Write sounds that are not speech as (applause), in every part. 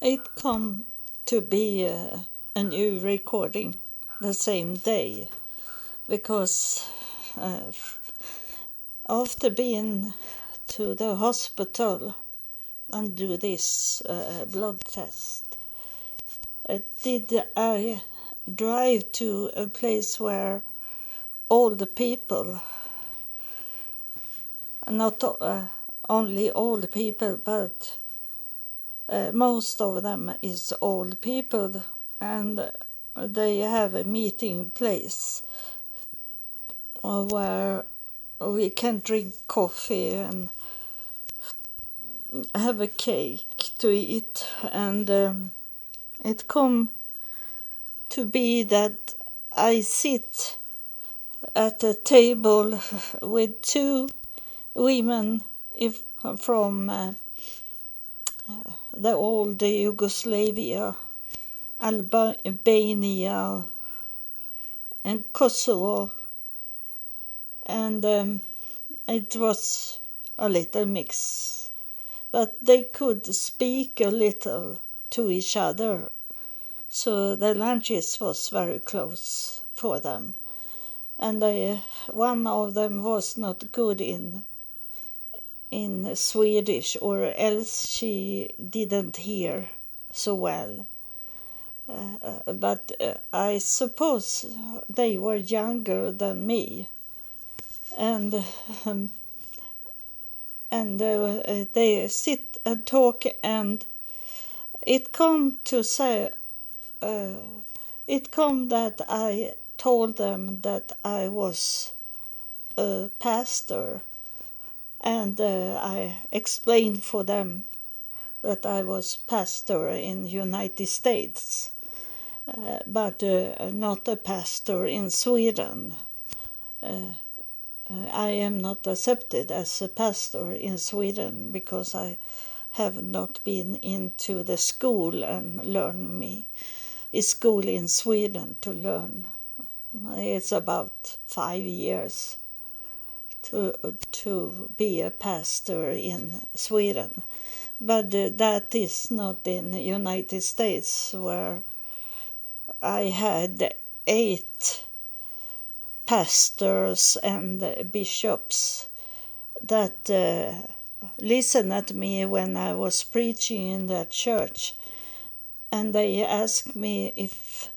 it come to be uh, a new recording the same day because uh, after being to the hospital and do this uh, blood test, did I drive to a place where all the people, not uh, only the people, but uh, most of them is old people, and they have a meeting place where we can drink coffee and have a cake to eat, and um, it come to be that I sit at a table (laughs) with two women if, from uh, the old Yugoslavia, Albania, and Kosovo, and um, it was a little mix, but they could speak a little to each other, so the lunches was very close for them, and they, one of them was not good in in Swedish, or else she didn't hear so well. Uh, but uh, I suppose they were younger than me, and um, and uh, they sit and talk, and it come to say, uh, it come that I told them that I was a pastor and uh, I explained for them that I was pastor in United States, uh, but uh, not a pastor in Sweden. Uh, uh, I am not accepted as a pastor in Sweden because I have not been into the school and learn me. It's school in Sweden to learn. It's about five years to to be a pastor in Sweden, but uh, that is not in United States where I had eight pastors and bishops that uh, listened at me when I was preaching in that church, and they asked me if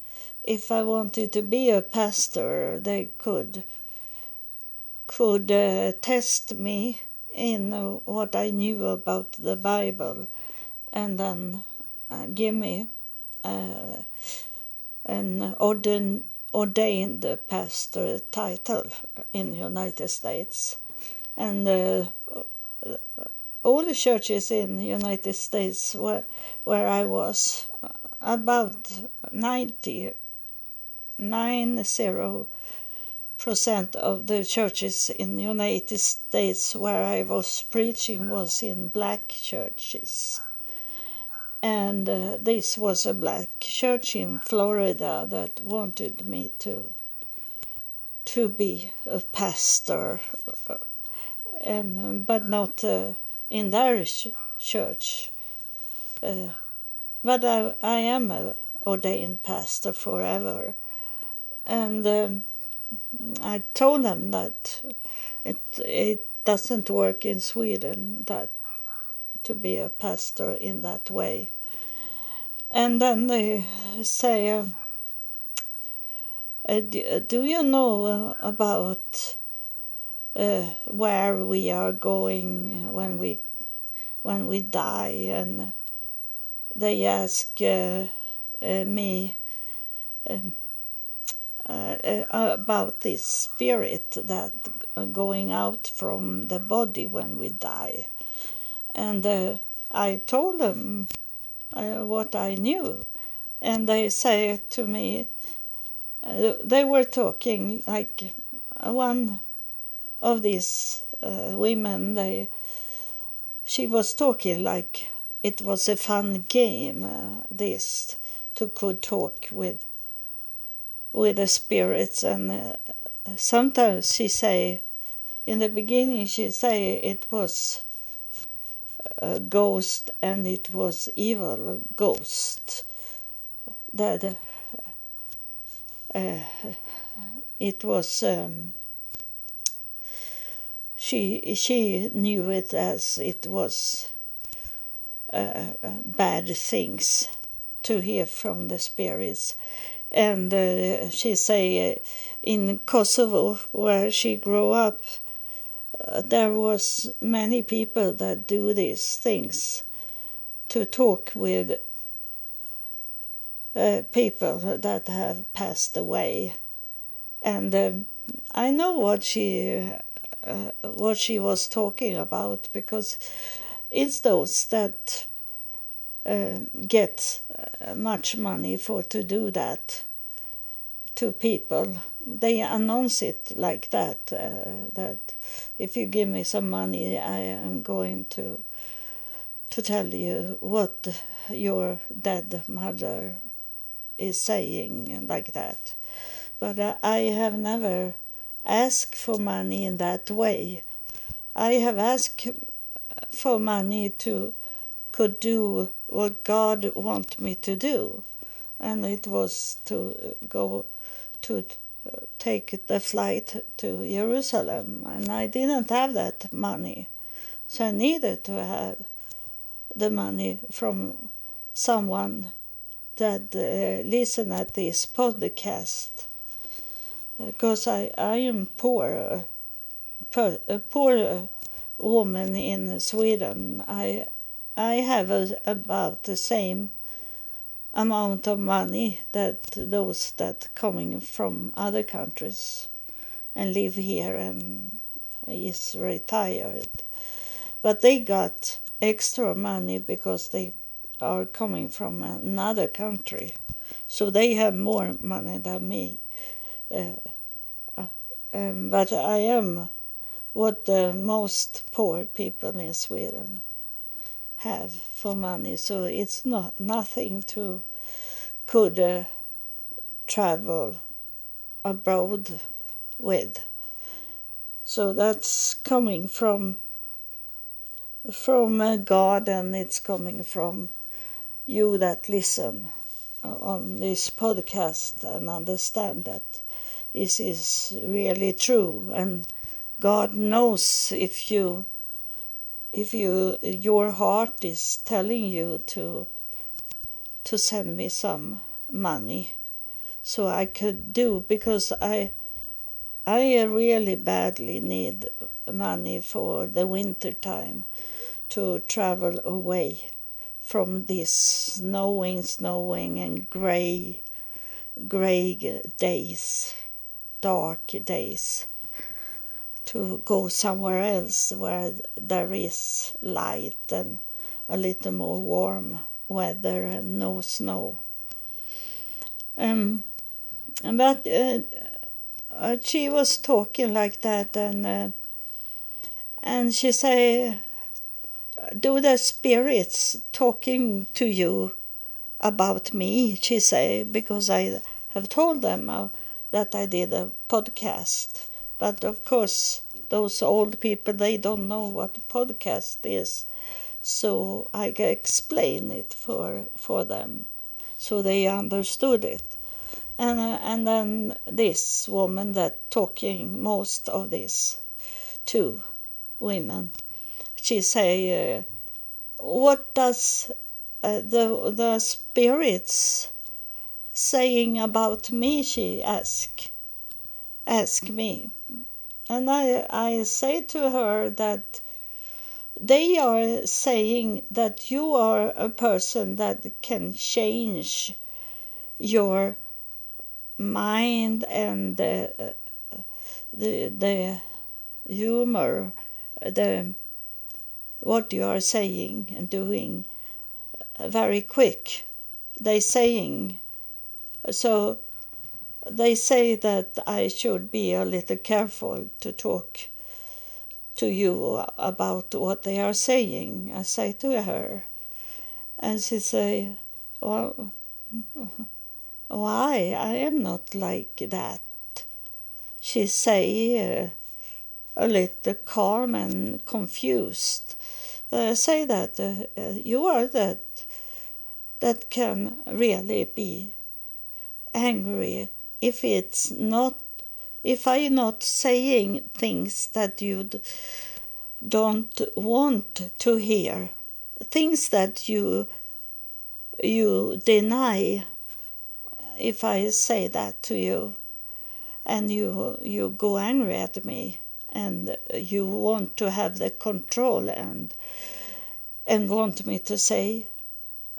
if I wanted to be a pastor, they could could uh, test me in uh, what I knew about the Bible and then uh, give me uh, an ordained, ordained pastor title in the United States. And uh, all the churches in the United States where, where I was, about 90, 90 percent of the churches in the United States where I was preaching was in black churches. And uh, this was a black church in Florida that wanted me to to be a pastor, and um, but not uh, in their church. Uh, but I, I am a ordained pastor forever, and. Um, I told them that it it doesn't work in Sweden that to be a pastor in that way. And then they say, uh, "Do you know about uh, where we are going when we when we die?" And they ask uh, uh, me. Um, uh, uh, about this spirit that uh, going out from the body when we die. And uh, I told them uh, what I knew, and they say to me, uh, they were talking like one of these women. They she was talking like it was a fun game. this to could talk with with the spirits and uh, sometimes she say in the beginning she say it was a ghost and it was evil ghost that uh, it was um, she she knew it as it was uh, bad things to hear from the spirits and uh, she say uh, in Kosovo where she grew up uh, there was many people that do these things to talk with uh, people that have passed away. And um, I know what she uh, what she was talking about because it's those that uh, get uh, much money for to do that to people. They announce it like that. Uh, that if you give me some money, I am going to to tell you what your dead mother is saying like that. But uh, I have never asked for money in that way. I have asked for money to could do what God want me to do, and it was to go to uh, take the flight to Jerusalem, and I didn't have that money, so I needed to have the money from someone that uh, listen at this podcast. Uh, because I, I am poor, uh, a poor woman in Sweden. I I have a, about the same amount of money that those that coming from other countries and live here and is retired. But they got extra money because they are coming from another country. So they have more money than me. Uh, uh, um, but I am what the most poor people in Sweden have for money, so it's not nothing to could uh, travel abroad with. So that's coming from from uh, God, and it's coming from you that listen on this podcast and understand that this is really true and God knows if you if you your heart is telling you to to send me some money so I could do because I I really badly need money for the winter time to travel away from this snowing snowing and gray gray days dark days to go somewhere else where there is light and a little more warm weather and no snow. Um, but uh, uh, she was talking like that, and uh, and she say, "Do the spirits talking to you about me?" She say because I have told them uh, that I did a podcast but of course, those old people, they don't know what a podcast is. So I explain it for, for them so they understood it. And, uh, and then this woman that talking most of this, two women, she say, uh, what does uh, the, the spirits saying about me, she ask, ask me. And I, I say to her that they are saying that you are a person that can change your mind and the, the, the humor, the what you are saying and doing very quick. They saying so they say that I should be a little careful to talk to you about what they are saying. I say to her, and she say, "Well, why? I am not like that." She say, uh, a little calm and confused, uh, say that uh, you are that that can really be angry if it's not if I'm not saying things that you don't want to hear, things that you you deny. If I say that to you, and you you go angry at me, and you want to have the control and and want me to say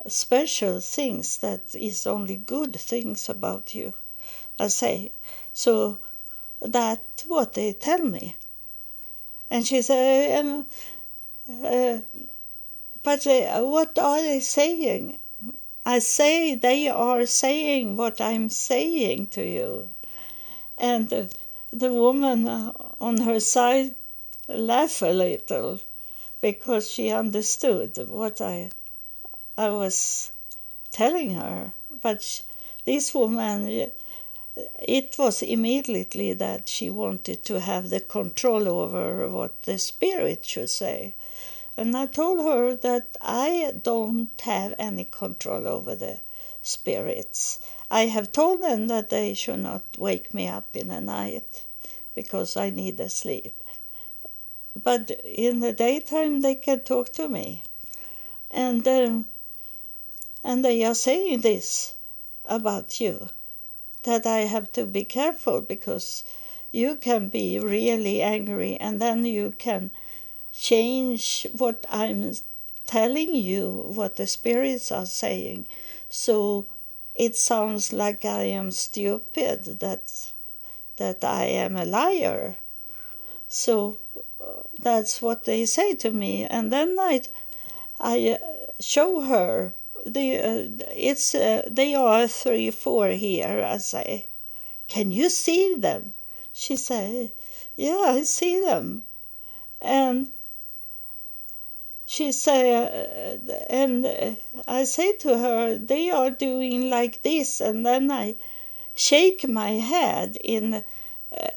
special things that is only good things about you. I say so that's what they tell me. And she said, um, uh, but uh, what are they saying? I say they are saying what I'm saying to you. And uh, the woman on her side laughed a little because she understood what I, I was telling her. But she, this woman, it was immediately that she wanted to have the control over what the spirit should say. And I told her that I don't have any control over the spirits. I have told them that they should not wake me up in the night because I need a sleep. But in the daytime, they can talk to me. And, um, and they are saying this about you that I have to be careful because you can be really angry and then you can change what I'm telling you, what the spirits are saying. So it sounds like I am stupid, that, that I am a liar. So uh, that's what they say to me. And then I, I show her the, uh, it's, uh, they are three, four here, I say. Can you see them? She said, Yeah, I see them. And she said, uh, and I say to her, they are doing like this, and then I shake my head in uh,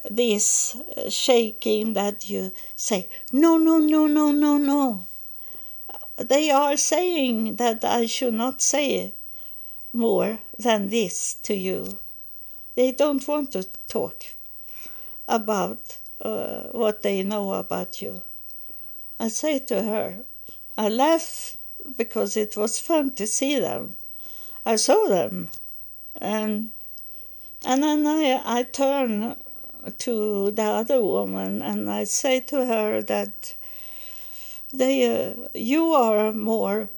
this shaking that you say, no, no, no, no, no, no they are saying that I should not say more than this to you. They don't want to talk about uh, what they know about you. I say to her, I laugh because it was fun to see them. I saw them, and and then I, I turn to the other woman and I say to her that they, uh, you are more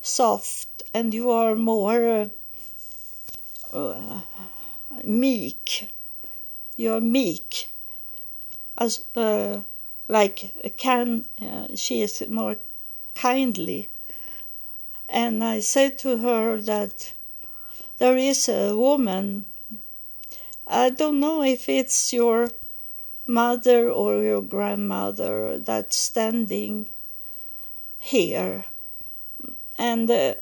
soft and you are more uh, uh, meek. You're meek, as uh, like can uh, she is more kindly. And I said to her that there is a woman. I don't know if it's your mother or your grandmother that's standing here. And uh,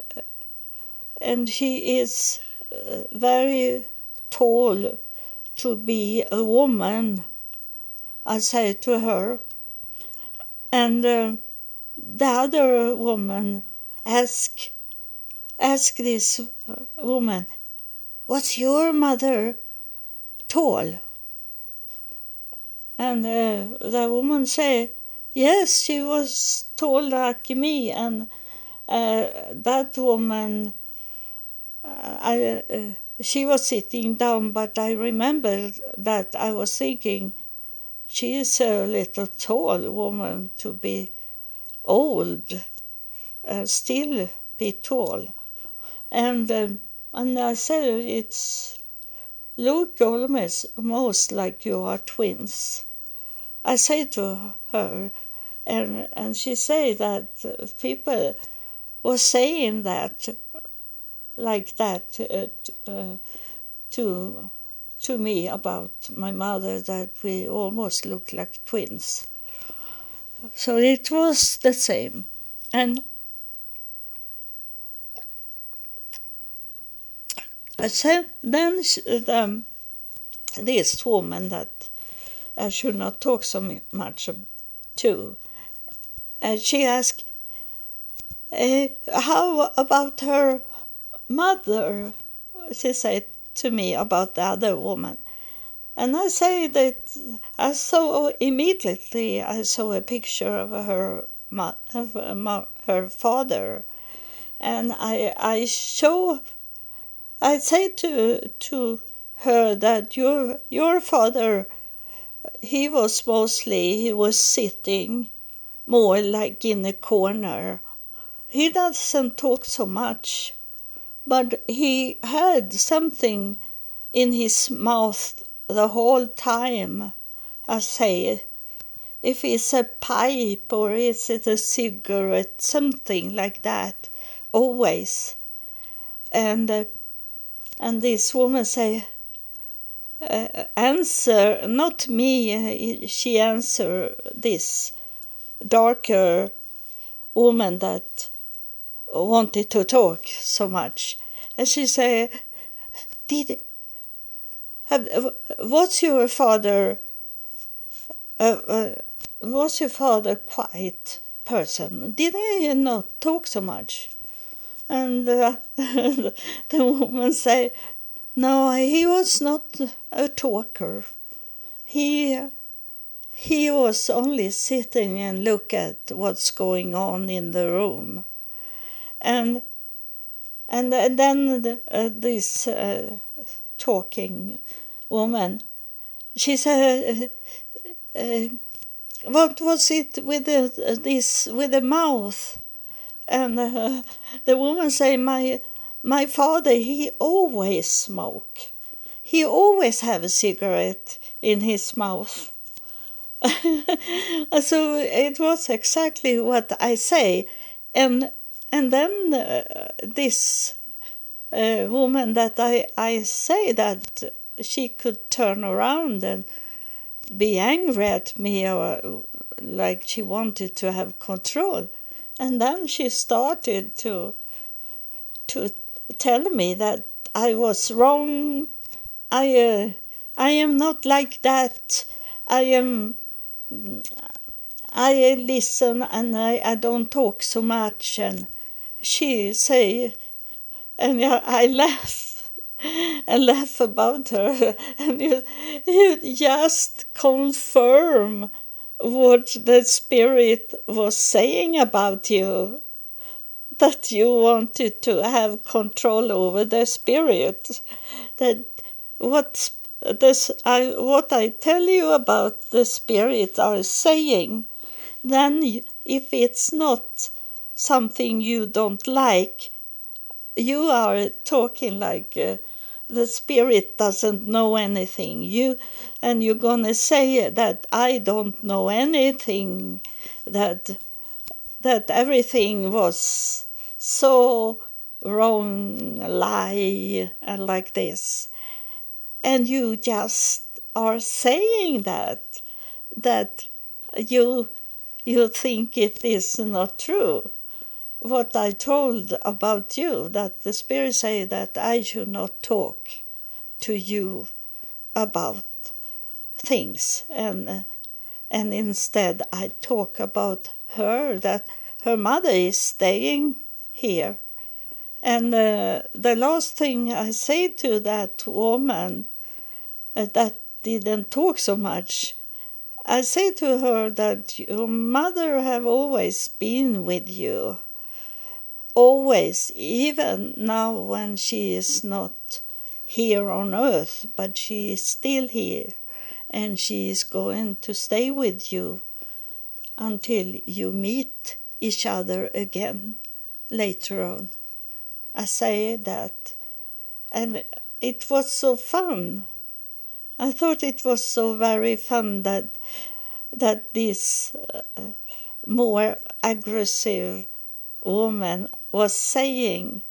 and she is uh, very tall to be a woman i say to her. And uh, the other woman ask ask this woman was your mother tall and uh, the woman said, yes, she was tall like me. And uh, that woman, uh, I, she was sitting down, but I remember that I was thinking, she is a little tall woman to be old, and still be tall. And, um, and I said, it's look almost, almost like you are twins. I say to her, and and she say that people were saying that like that uh, uh, to to me about my mother that we almost look like twins. So it was the same, and so then the, this woman that I should not talk so much to. and she asked, uh, "How about her mother?" She said to me about the other woman, and I say that I saw immediately. I saw a picture of her of her father, and I I show. I say to to her that your your father he was mostly he was sitting more like in a corner. He doesn't talk so much, but he had something in his mouth the whole time. I say, if it's a pipe or is it a cigarette, something like that, always. And uh, and this woman say, uh, answer, not me. She answer this darker woman that wanted to talk so much, and she say, "Did have, your father? Uh, uh, was your father quiet person? Did he not talk so much?" And uh, (laughs) the woman say, "No, he was not a talker. He he was only sitting and look at what's going on in the room and and, and then the, uh, this uh, talking woman she said uh, uh what was it with the, this with the mouth and uh, the woman say my my father he always smoke. He always have a cigarette in his mouth. (laughs) So it was exactly what I say, and and then uh, this uh, woman that I I say that she could turn around and be angry at me or like she wanted to have control, and then she started to to tell me that I was wrong. I uh, I am not like that. I am I listen and I, I don't talk so much and she say and I laugh (laughs) and laugh about her (laughs) and you, you just confirm what the spirit was saying about you that you wanted to have control over the spirit that what this I, what I tell you about the spirit are saying, then if it's not something you don't like, you are talking like uh, the spirit doesn't know anything. You and you're gonna say that I don't know anything. That that everything was so wrong, lie, like this. And you just are saying that that you you think it is not true. What i told about you that the spirit say that i should not talk to you about things. And and instead i talk about her that her mother is staying here. And uh, the last thing I say to that woman uh, that didn't talk so much, I say to her that your mother have always been with you. Always, even now when she is not here on earth, but she is still here. And she is going to stay with you until you meet each other again later on. I say that. And it was so fun. I thought it was so very fun that that this uh, more aggressive woman was saying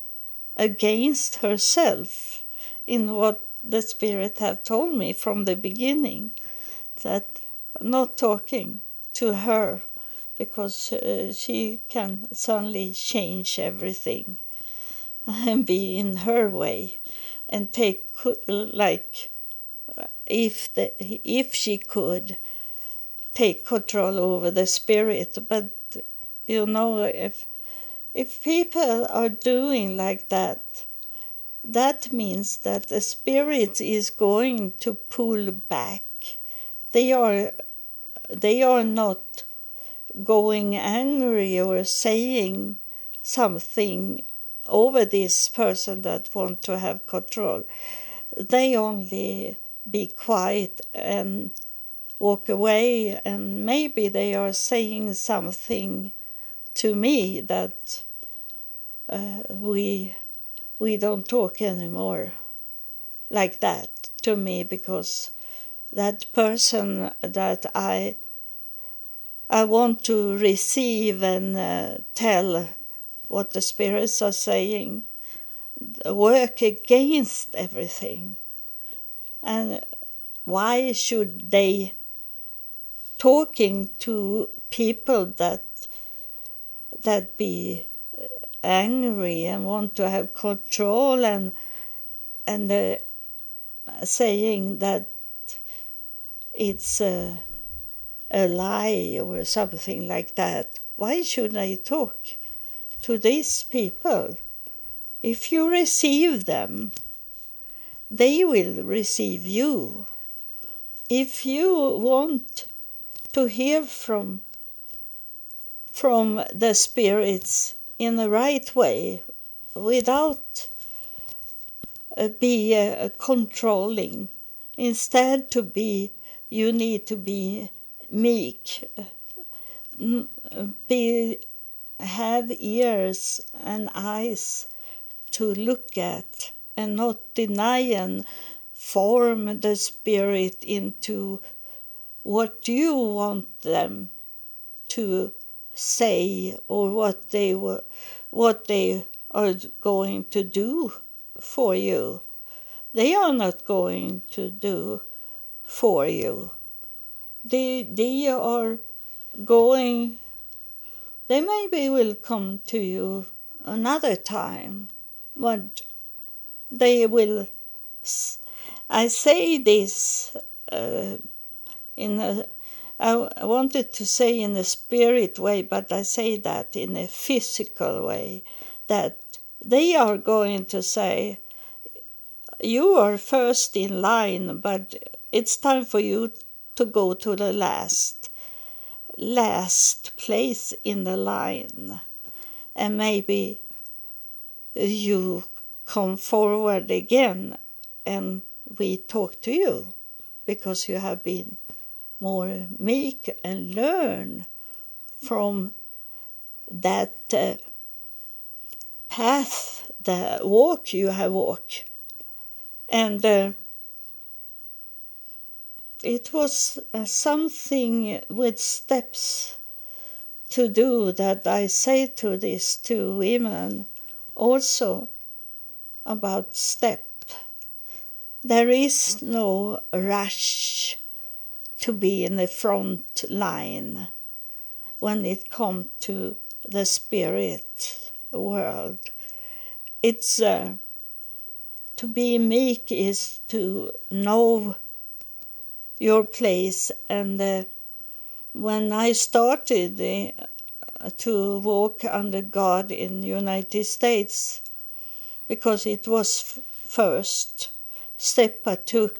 against herself in what the spirit had told me from the beginning that not talking to her because uh, she can suddenly change everything (laughs) and be in her way and take like if the, if she could take control over the spirit but you know, if if people are doing like that, that means that the spirit is going to pull back. They are they are not going angry or saying something over this person that want to have control. They only be quiet and walk away and maybe they are saying something to me that uh, we we don't talk anymore like that to me because that person that I I want to receive and uh, tell what the spirits are saying. Work against everything. And why should they talking to people that that be angry and want to have control and and uh, saying that it's a, a lie or something like that. Why should I talk to these people? If you receive them, they will receive you. If you want to hear from from the spirits in the right way without uh, be uh, controlling instead to be you need to be meek. Be have ears and eyes to look at and not deny and form the spirit into what you want them to say or what they were what they are going to do for you. They are not going to do for you they they are going they maybe will come to you another time but they will i say this uh, in a I wanted to say in a spirit way, but I say that in a physical way, that they are going to say, You are first in line, but it's time for you to go to the last, last place in the line. And maybe you come forward again and we talk to you because you have been more meek and learn from that uh, path, the walk you have walked. And uh, it was uh, something with steps to do that I say to these two women also about step. There is no rush to be in the front line when it comes to the spirit world. It's uh, to be meek is to know your place. And uh, when I started uh, to walk under God in the United States, because it was first step I took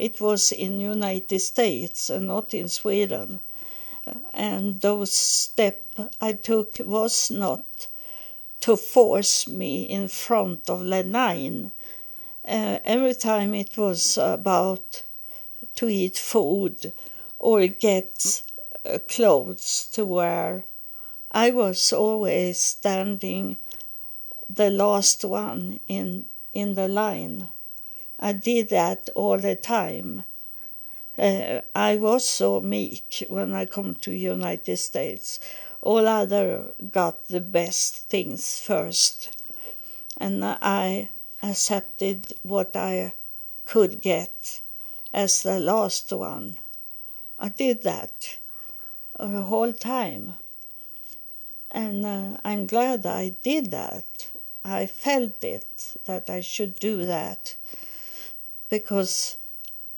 it was in United States and not in Sweden. And those step I took was not to force me in front of the line. Uh, every time it was about to eat food or get uh, clothes to wear. I was always standing the last one in in the line. I did that all the time. Uh, I was so meek when I come to United States. All other got the best things first, and I accepted what I could get as the last one. I did that the whole time, and uh, I'm glad I did that. I felt it that I should do that because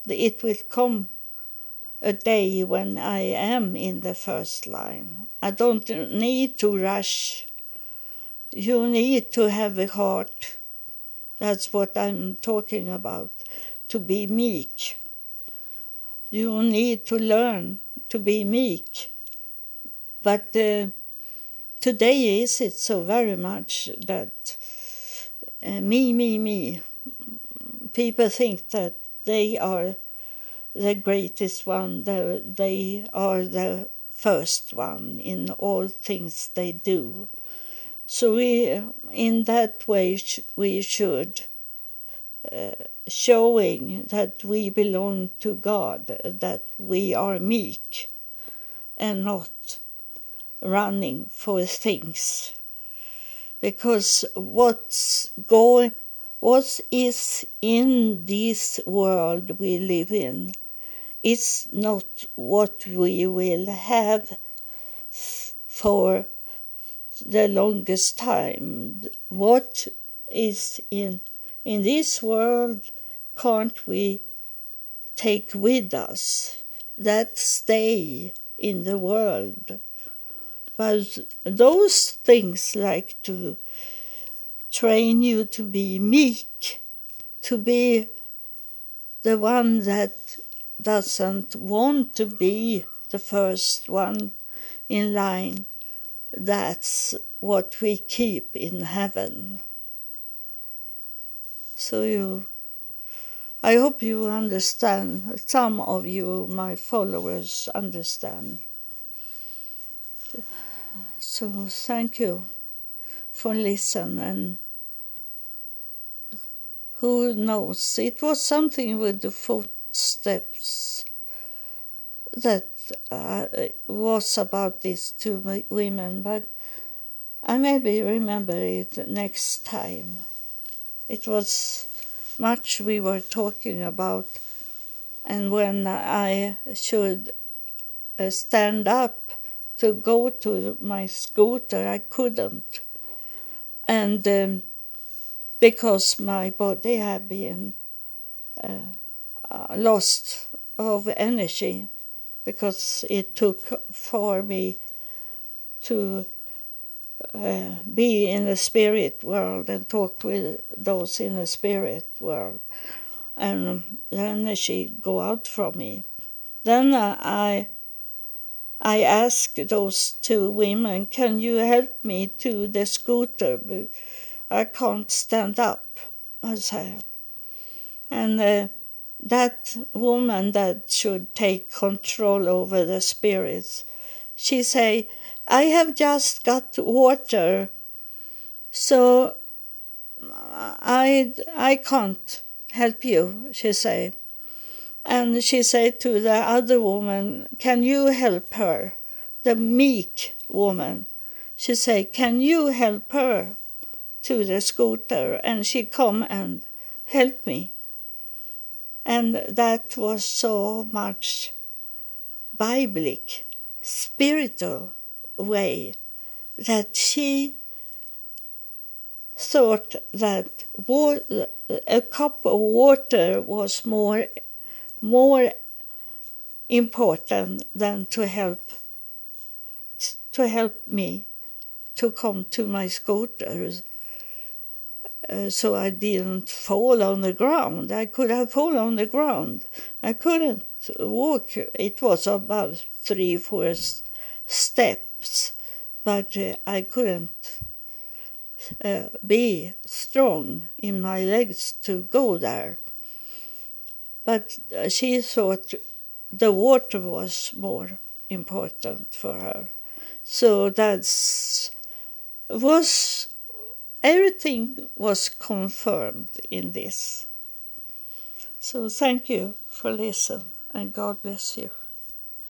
it will come a day when I am in the first line. I don't need to rush. You need to have a heart. That's what I'm talking about. To be meek. You need to learn to be meek. But uh, today is it so very much that uh, me, me, me. People think that they are the greatest one, the, they are the first one in all things they do. So we, in that way, sh- we should uh, showing that we belong to God, that we are meek and not running for things. Because what's going, what is in this world we live in is not what we will have for the longest time. What is in in this world can't we take with us that stay in the world. But those things like to train you to be meek, to be the one that doesn't want to be the first one in line, that's what we keep in heaven. So you, I hope you understand. Some of you, my followers, understand. So thank you for listening and who knows? It was something with the footsteps that uh, was about these two women, but I maybe remember it next time. It was much we were talking about, and when I should uh, stand up to go to my scooter, I couldn't. And um, because my body had been uh, uh, lost of energy, because it took for me to uh, be in the spirit world and talk with those in the spirit world, and the energy go out from me. Then uh, I I asked those two women, "Can you help me to the scooter? I can't stand up," I said, and. Uh, that woman that should take control over the spirits, she say, I have just got water, so I, I can't help you, she say. And she said to the other woman, can you help her? The meek woman. She said, can you help her to the scooter? And she come and help me. And that was so much biblic, spiritual way that she thought that a cup of water was more more important than to help to help me to come to my scooter uh, so I didn't fall on the ground. I could have fallen on the ground. I couldn't walk. It was about three, four steps, but uh, I couldn't uh, be strong in my legs to go there. But she thought the water was more important for her. So that's was everything was confirmed in this. So thank you for listening and God bless you.